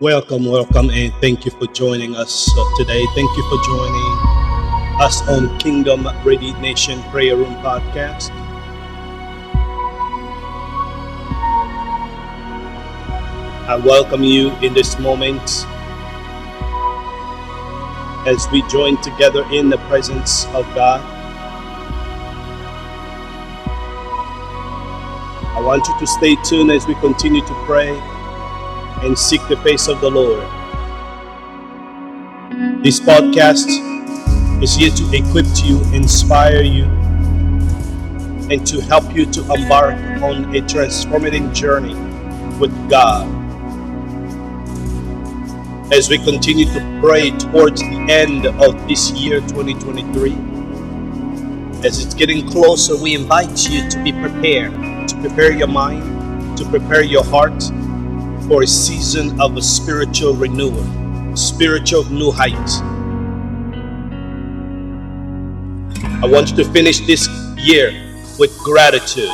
Welcome, welcome, and thank you for joining us uh, today. Thank you for joining us on Kingdom Ready Nation Prayer Room Podcast. I welcome you in this moment as we join together in the presence of God. I want you to stay tuned as we continue to pray and seek the face of the Lord. This podcast is here to equip you, inspire you, and to help you to embark on a transformative journey with God as we continue to pray towards the end of this year 2023. As it's getting closer, we invite you to be prepared, to prepare your mind, to prepare your heart for a season of a spiritual renewal, spiritual new heights. I want you to finish this year with gratitude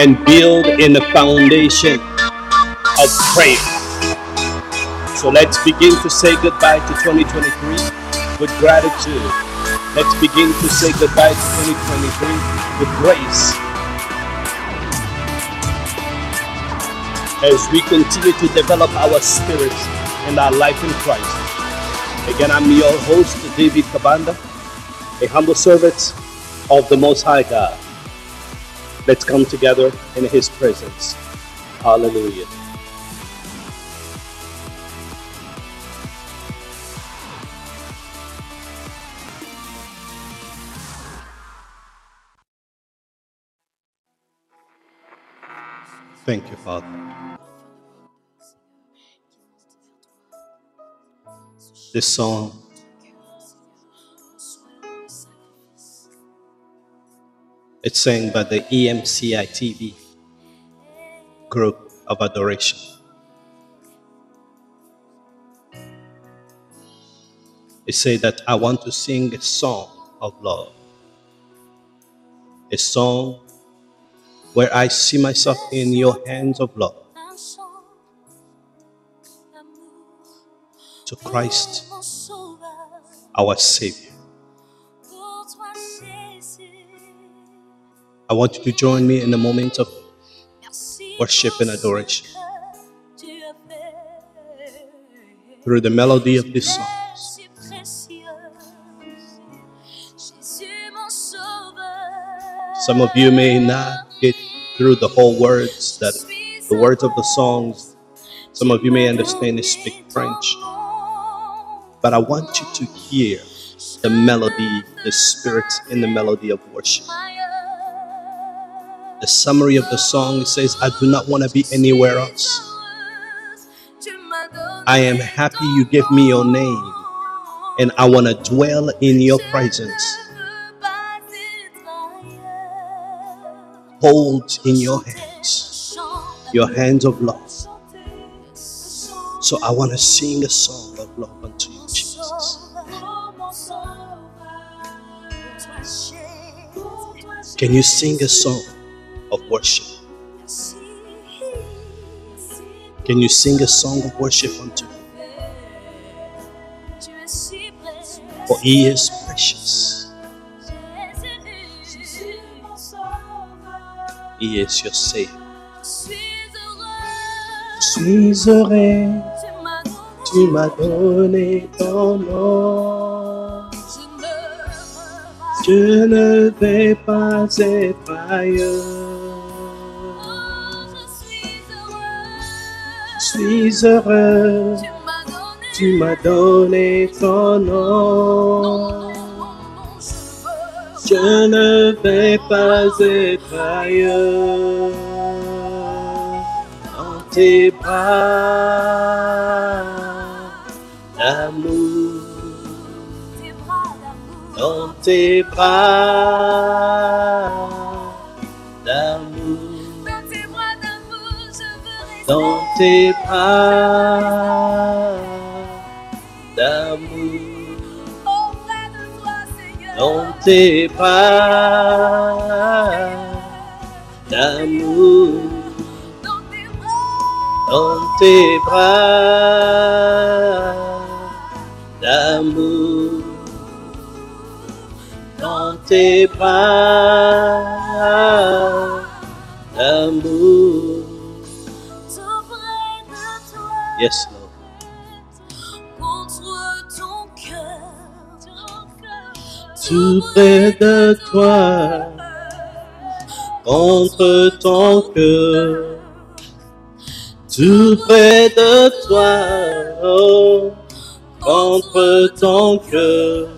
and build in the foundation of prayer. So let's begin to say goodbye to 2023 with gratitude. Let's begin to say goodbye to 2023 with grace. As we continue to develop our spirits and our life in Christ. Again, I'm your host, David Kabanda, a humble servant of the Most High God. Let's come together in His presence. Hallelujah. Thank you, Father. This song it's sang by the EMCI TV group of adoration. It say that I want to sing a song of love, a song where I see myself in your hands of love to Christ, our Savior. I want you to join me in a moment of worship and adoration through the melody of this song. Some of you may not through the whole words that the words of the songs. Some of you may understand and speak French. But I want you to hear the melody, the spirit in the melody of worship. The summary of the song says, I do not want to be anywhere else. I am happy you give me your name, and I want to dwell in your presence. Hold in your hands, your hands of love. So I want to sing a song of love unto you, Jesus. Can you sing a song of worship? Can you sing a song of worship unto him? For he is precious. He is your Savior. Suis heureux, tu m'as donné ton nom. Je ne vais pas être ailleurs. Je suis heureux, tu m'as donné ton nom. Je ne vais pas être ailleurs. Dans tes bras d'amour, dans tes bras d'amour, dans tes bras d'amour, dans tes bras. D'amour, dans tes bras. D'amour, dans tes bras. D'amour. Yes, Tout près de toi, contre ton cœur. Tout près de toi, oh, contre ton cœur.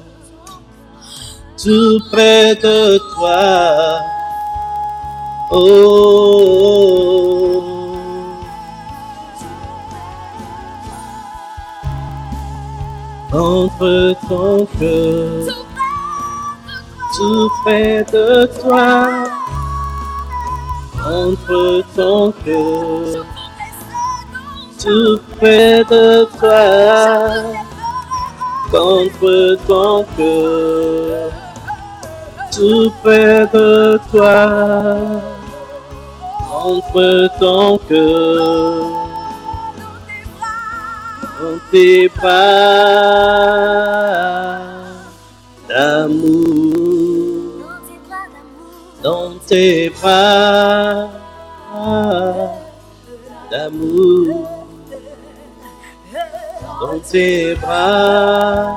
Tout près de toi, oh. Contre ton cœur, tout près de toi, contre ton cœur, tout près de toi, contre ton cœur, tout près de toi, contre ton cœur, dans tes bras d'amour, dans tes bras. D'amour. dans tes bras.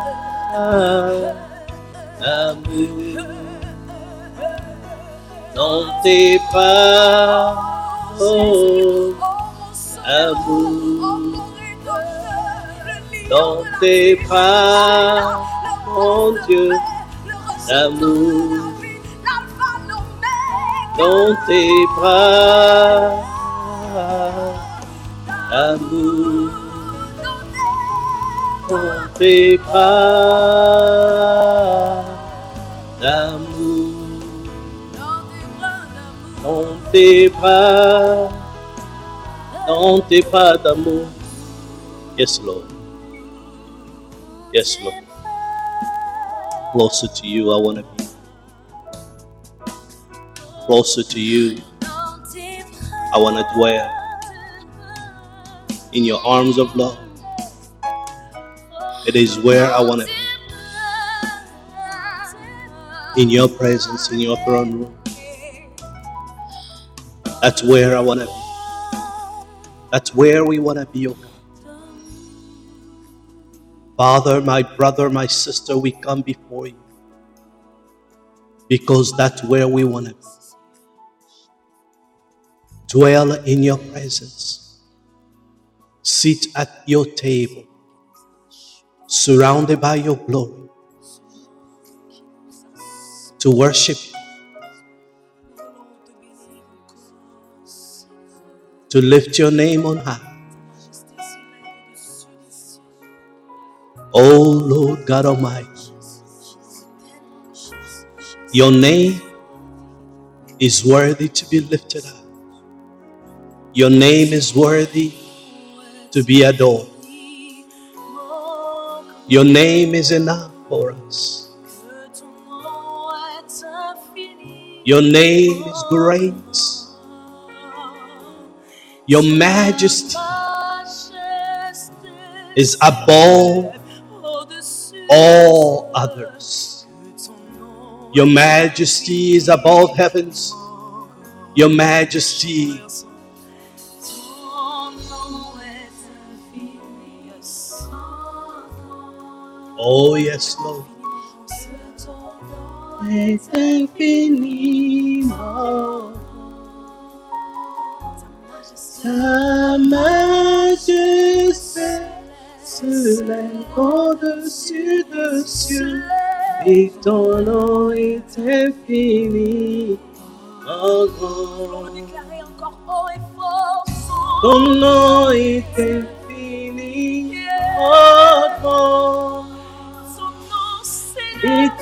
D'amour, dans tes bras, oh, dans tes bras, mon Dieu, d'amour, dans tes bras, amour, dans tes bras, d'amour, dans tes bras, dans tes bras d'amour. Yes, Lord. Yes, Lord. Closer to you, I want to be. Closer to you, I want to dwell in your arms of love. It is where I want to be. In your presence, in your throne room. That's where I want to be. That's where we want to be, oh God. Father, my brother, my sister, we come before you because that's where we want to be. Dwell in your presence, sit at your table, surrounded by your glory, to worship to lift your name on high. Oh Lord God Almighty, your name is worthy to be lifted up. Your name is worthy to be adored. Your name is enough for us. Your name is great. Your majesty is above all others. Your majesty is above heavens. Your majesty Oh, yes, Lord. Est infiniment ta majesté se lève au-dessus de cieux et ton nom est infini. Oh, grand. Déclarer encore haut et fort son Ton nom est infini.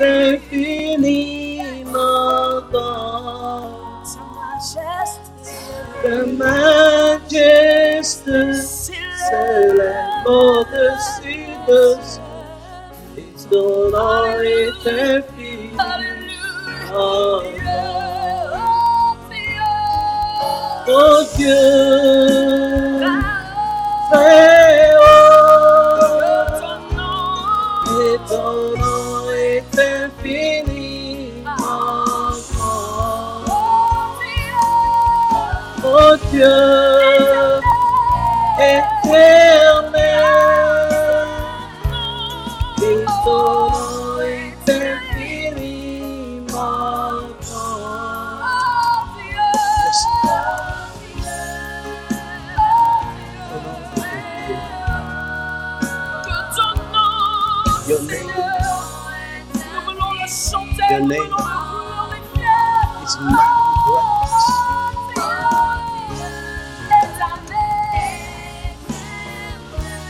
est infiniment grand. Ta majesté. Ta majesté s'élève au-dessus de et ton nom est infiniment Alléluia. grand. Oh, Oh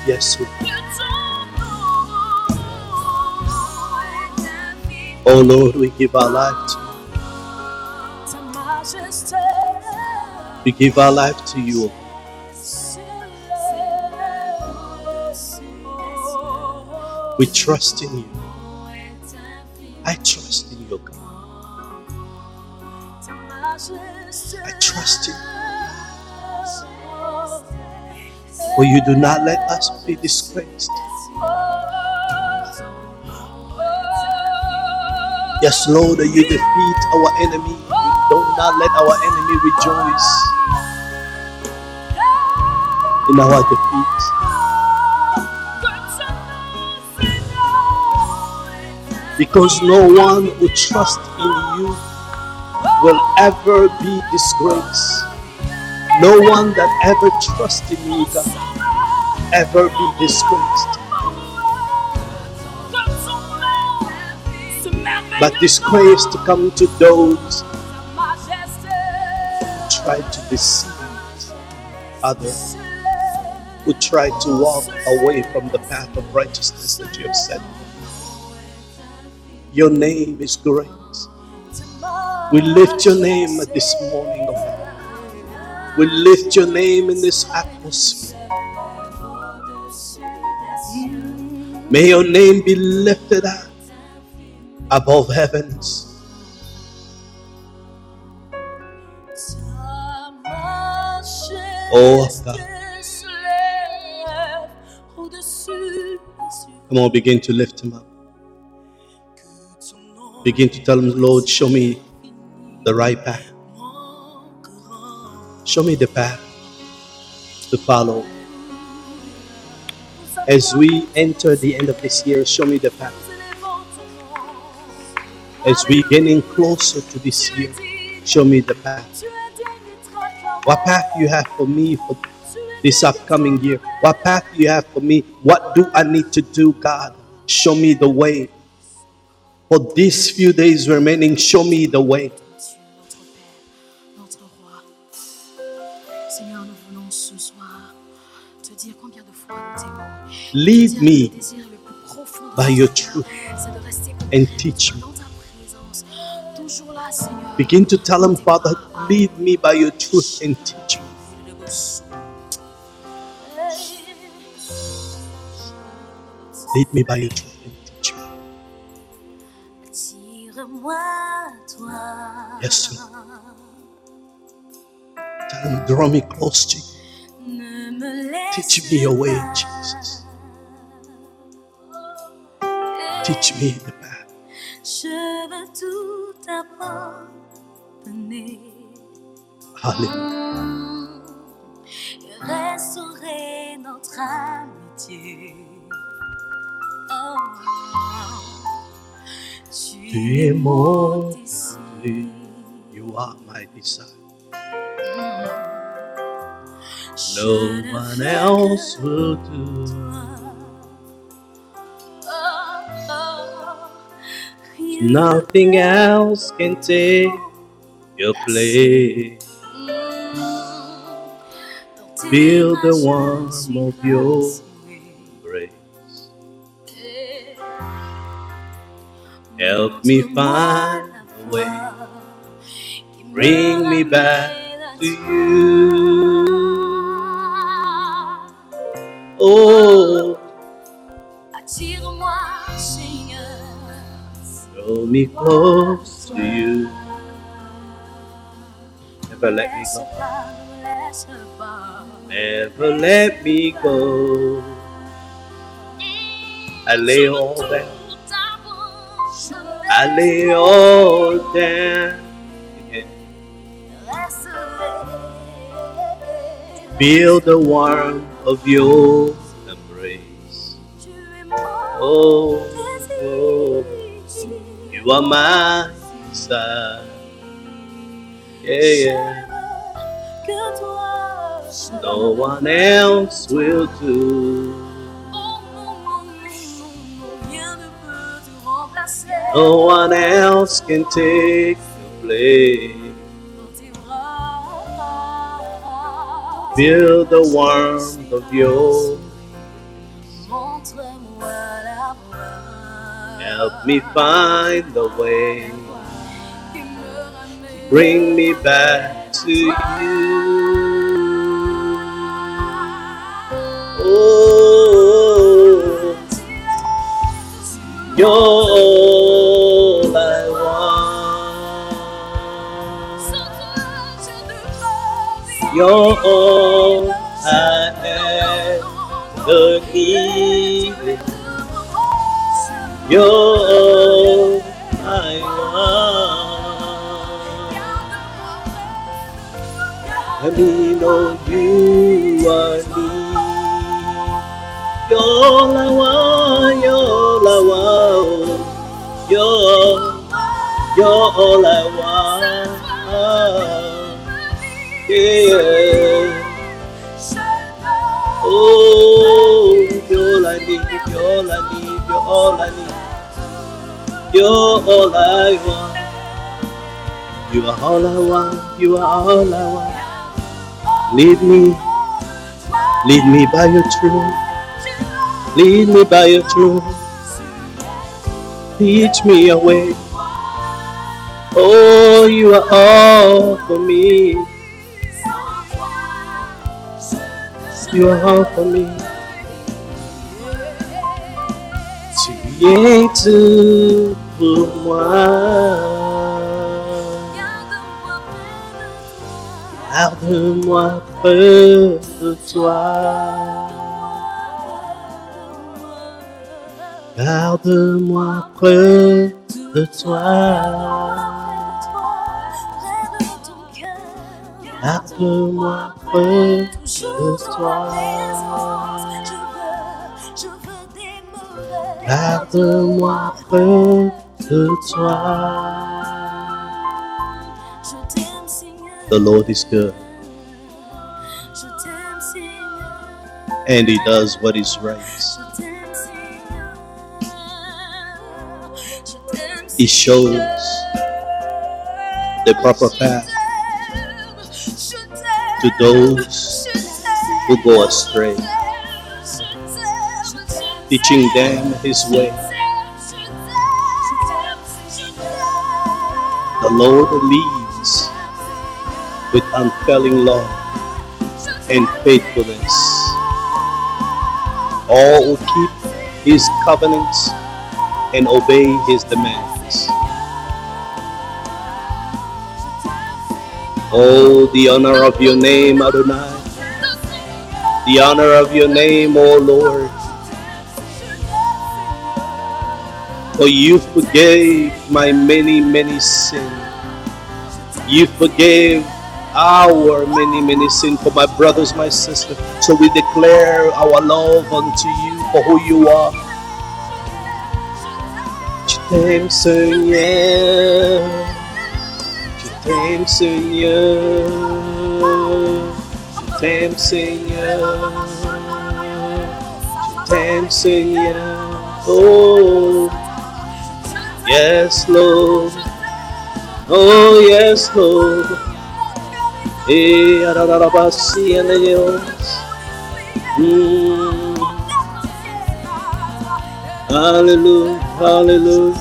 Yes, Lord. Oh Lord, we give our life to you. We give our life to you. Oh. We trust in you. I trust in you, oh God. I trust in you. For you do not let us be disgraced. Yes, Lord, you defeat our enemy. You do not let our enemy rejoice in our defeat. Because no one who trusts in you will ever be disgraced. No one that ever trusts in you, God, ever be disgraced. But disgrace to come to those who try to deceive others, who try to walk away from the path of righteousness that you have set. Your name is great. We lift your name this morning, God. We lift your name in this atmosphere. May your name be lifted up above heavens. Oh, God. Come on, begin to lift him up. Begin to tell him, Lord, show me the right path. Show me the path to follow. As we enter the end of this year, show me the path. As we getting closer to this year, show me the path. What path you have for me for this upcoming year? What path you have for me? What do I need to do, God? Show me the way. For these few days remaining, show me the way. Lead me by your truth and teach me. Begin to tell him, Father, lead me by your truth and teach me. Lead me by your truth and teach me. Yes, Lord. Tell him, draw me close to you. Teach me your way. Jesus. Teach me the path. Je veux tout abandonner. Hallelujah. Restaurer notre amitié. Oh, Tu es mon ici. You are my desire. Je No ne one else will do. Nothing else can take your place. Feel the warmth of your grace. Help me find a way. Bring me back to you. Oh, me close to you. Never let me go. Never let me go. I lay all down. I lay all down. Again. Feel the warmth of your embrace. Oh, you are my side. Yeah, yeah. No one else will do. No one else can take your place. Feel the warmth of your help me find the way. Bring me back to you. Oh, you're all I want. You're all I ever needed. You're all I want. Let me know you are me. You're all I want. You're all I want. You're, you're all I want. Yeah. Oh, you're all I need. You're all I need. You're all I need. You're all I want. You are all I want. You are all I want. Lead me. Lead me by your truth. Lead me by your truth. Teach me your way. Oh, you are all for me. You are all for me. Es tout pour moi. Garde-moi près de toi. Garde-moi près de toi. Garde-moi près de toi. Garde-moi près de. The Lord is good and He does what is right. He shows the proper path to those who go astray, teaching them His way. The Lord leads with unfailing love and faithfulness. All who keep His covenants and obey His demands. Oh, the honor of your name, Adonai. The honor of your name, O Lord. For you forgave my many, many sins. You forgave our many, many sins for my brothers, my sisters. So we declare our love unto you for who you are. T'aime, Seigneur. Je t'aime, Seigneur. Je t'aime, Seigneur. Je t'aime, Seigneur. Oh, yes, Lord. Oh, yes, Lord. Eh, ararabasi, en Dios. Mm, hallelujah, hallelujah.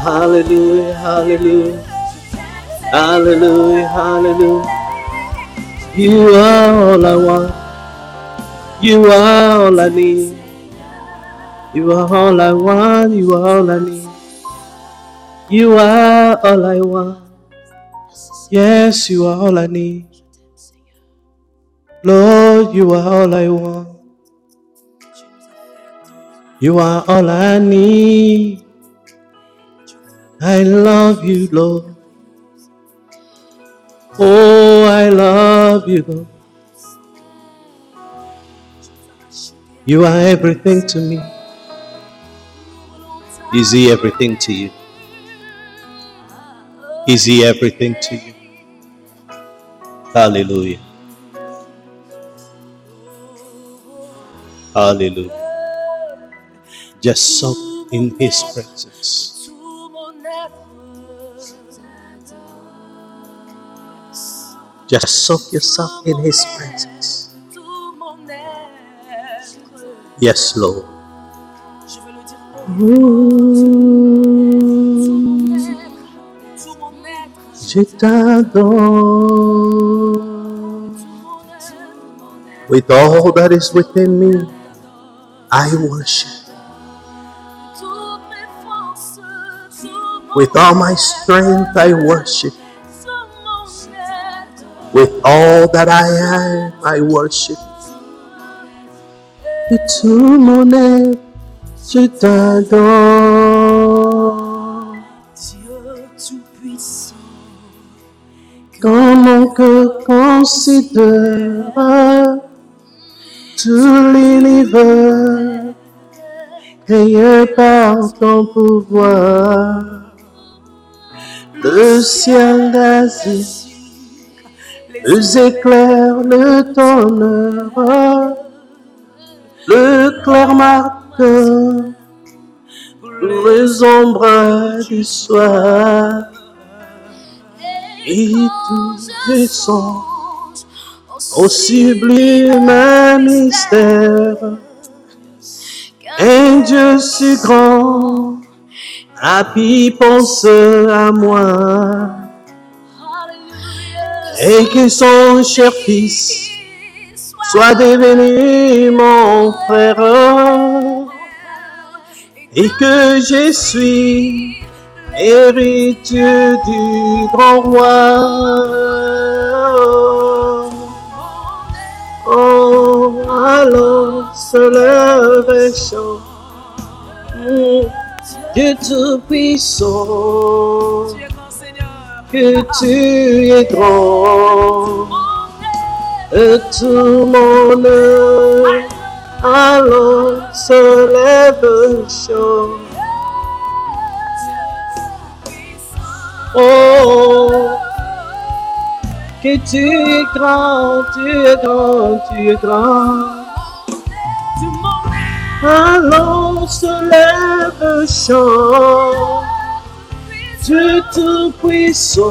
Hallelujah, hallelujah. Hallelujah, hallelujah. You are all I want. You are all I need. You are all I want. You are all I need. You are all I want. Yes, you are all I need. Lord, you are all I want. You are all I need. I love you, Lord. Oh, I love you, Lord. You are everything to me. Is he everything to you? Is he everything to you? Hallelujah. Hallelujah. Just soak in his presence. Just soak yourself in his presence. Yes, Lord. Je t'adore. With all that is within me, I worship. With all my strength, I worship. With all that I am, I worship. Et tout mon être, je t'adore. Dieu Tout-Puissant, Quand mon cœur considère tout l'univers. Créé par ton pouvoir, le ciel d'Asie, les éclairs, le tonnerre, le clair matin, les ombres du soir, et tous les sons au sublime mystère. Un Dieu si grand a pu penser à moi et que son cher fils soit devenu mon frère et que je suis héritier du grand roi. Oh, alors se lève et chante, Mon Dieu Tout-Puissant, que tu es grand, et tout mon œuvre, alors se lève chante. Oh, que tu es grand, tu es grand, tu es grand. Allons se lève, chant, Dieu tout-puissant,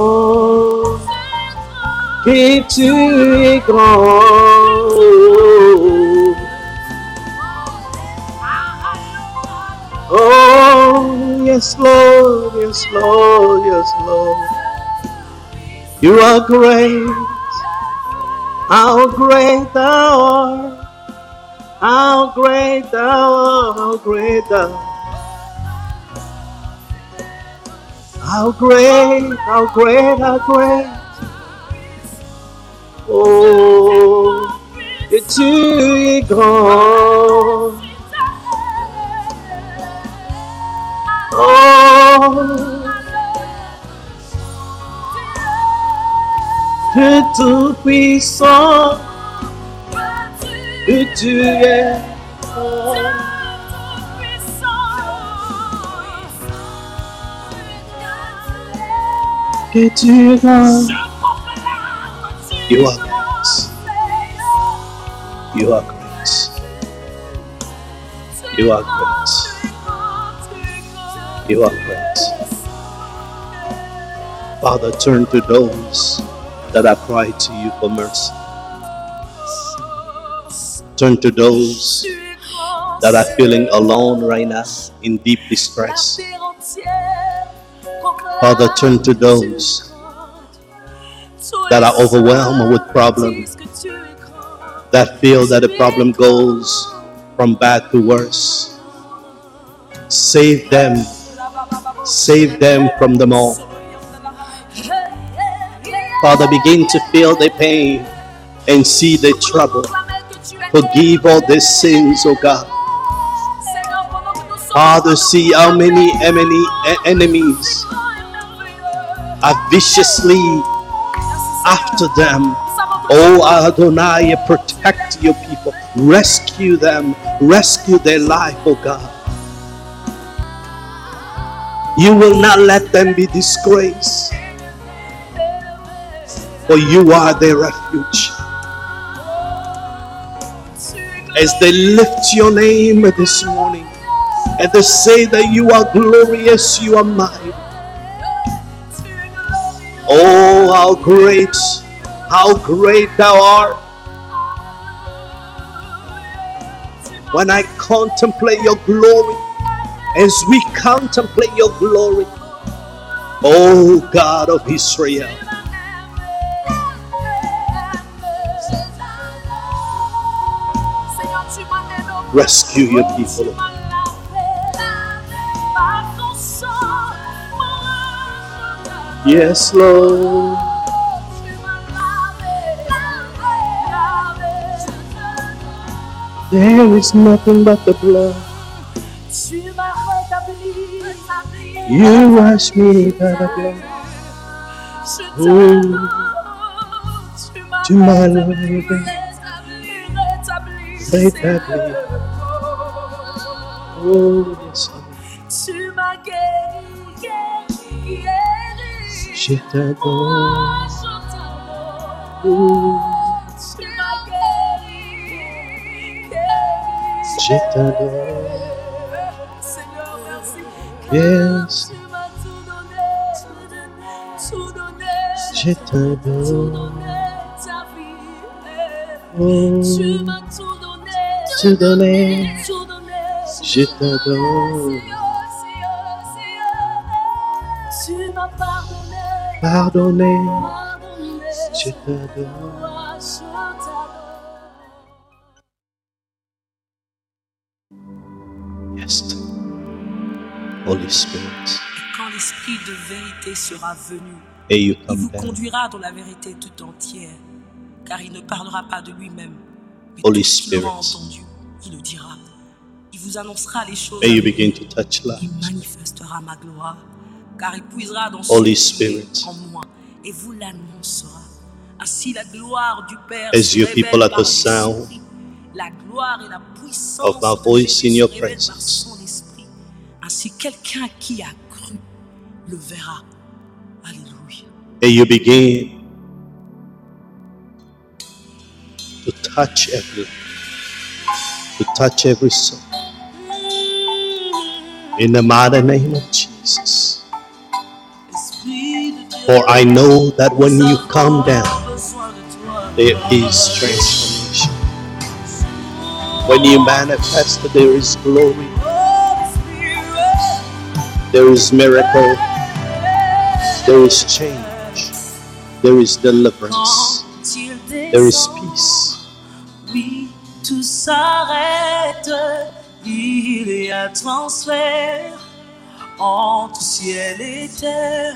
que tu es grand. Oh, yes, Lord, yes, Lord, yes, Lord. You are great. How great thou art. How great thou art. How great thou art. How great, how great, how great. Oh, que tu es Oh, que tout-puissant, que tu es. Oh, que. You are great. You are great. You are great. Father, turn to those that have cried to you for mercy. Turn to those that are feeling alone right now in deep distress. Father, turn to those that are overwhelmed with problems, that feel that the problem goes from bad to worse. Save them, save them from them all. Father, begin to feel the pain and see the trouble. Forgive all their sins, oh God. Father, see how many enemies are viciously after them. Oh Adonai, protect your people, rescue them, rescue their life, oh God. You will not let them be disgraced, for you are their refuge. As they lift your name this morning, and they say that you are glorious, you are mine. Oh, how great, how great thou art. When I contemplate your glory, as we contemplate your glory, oh God of Israel. Rescue your people. Yes, Lord. There is nothing but the blood. You wash me by the blood. Oh, to my living, rétabli. Yes, Lord. M'as guéri, guéri. je t'adore. Seigneur, merci. Yes, donné, ta vie. Oh, Je t'adore. Tu m'as pardonné, Pardonné. Je t'adore. Yes. Holy Spirit. Et quand l'Esprit de vérité sera venu, il vous conduira dans la vérité tout entière, car il ne parlera pas de lui-même, mais Holy tout ce qu'il aura Spirit. entendu, il le dira. Il vous annoncera les choses May you begin to touch Il lives. manifestera ma gloire, car il puisera dans Holy Spirit. en moi et vous l'annoncera. Ainsi la gloire du Père As se your people at the sound. La gloire et la puissance of my de voice in your par son esprit. Ainsi quelqu'un qui a cru le verra. Alléluia. May you begin to touch every to touch every soul. In the mighty name of Jesus. For I know that when you come down, there is transformation. When you manifest, there is glory, there is miracle, there is change, there is deliverance, there is peace. S'arrête. Il y a transfert entre ciel et terre.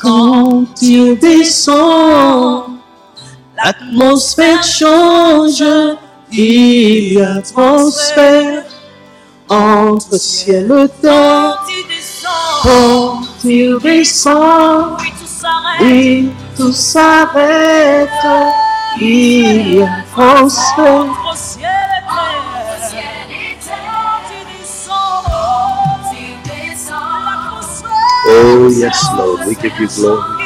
Quand il descend, l'atmosphère change. Il y a transfert entre ciel et terre. quand il descend. Quand il descend, Oui, tout s'arrête. Il Oh, yes, Lord, we give you glory.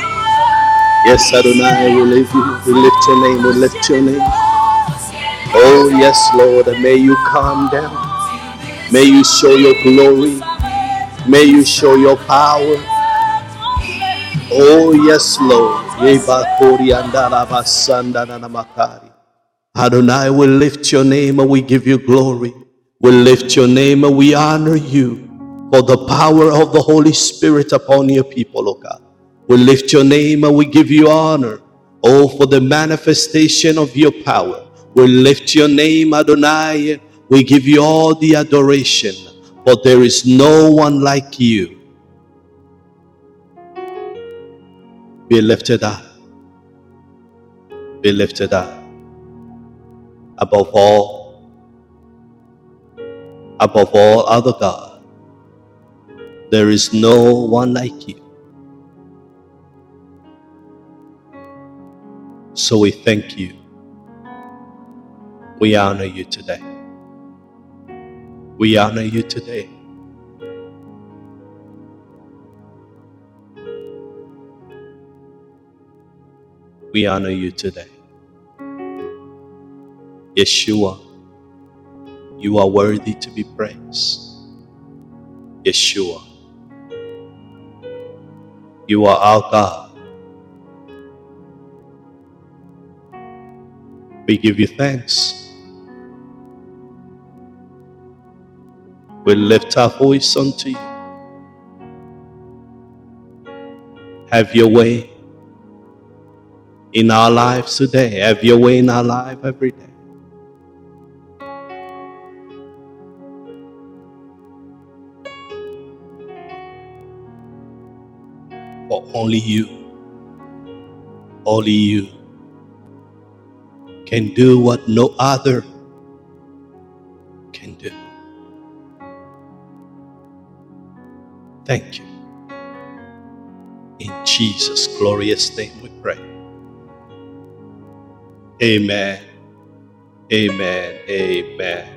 Yes, Adonai, we lift you, we lift your name, we lift your name. Oh, yes, Lord, and may you calm down. May you show your glory. May you show your power. Oh, yes, Lord. Adonai, we lift your name and we give you glory. We lift your name and we honor you. for the power of the Holy Spirit upon your people, O God. We lift your name and we give you honor. Oh, for the manifestation of your power. We lift your name, Adonai. We give you all the adoration, for there is no one like you. Be lifted up. Be lifted up. Above all, above all other God, there is no one like you. So we thank you. We honor you today. We honor you today. We honor you today. Yeshua, you are worthy to be praised. Yeshua, you are our God. We give you thanks. We lift our voice unto you. Have your way in our lives today. Have your way in our life every day. For only you, only you can do what no other can do. Thank you. In Jesus' glorious name we pray. Amen. Amen. Amen.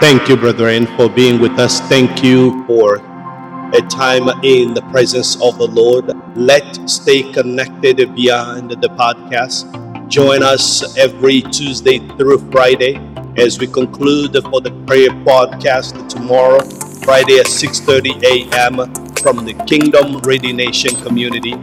Thank you, brethren, for being with us. Thank you for a time in the presence of the Lord. Let's stay connected beyond the podcast. Join us every Tuesday through Friday as we conclude for the prayer podcast tomorrow, Friday at 6:30 a.m. from the Kingdom Ready Nation community.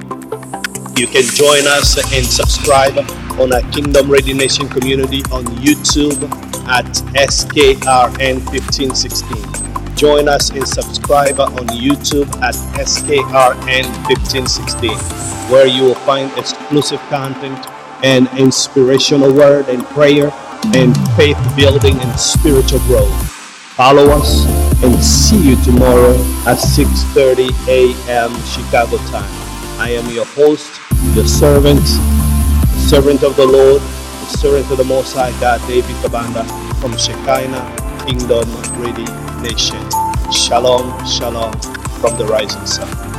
You can join us and subscribe on our Kingdom Ready Nation community on YouTube at SKRN1516. Join us and subscribe on YouTube at SKRN1516, where you will find exclusive content and inspirational word and prayer and faith building and spiritual growth. Follow us and see you tomorrow at 6:30 a.m. Chicago time. I am your host, your servant, servant of the Lord, servant of the Most High God, David Kabanda from Shekinah Kingdom Ready Nation. Shalom, shalom from the rising sun.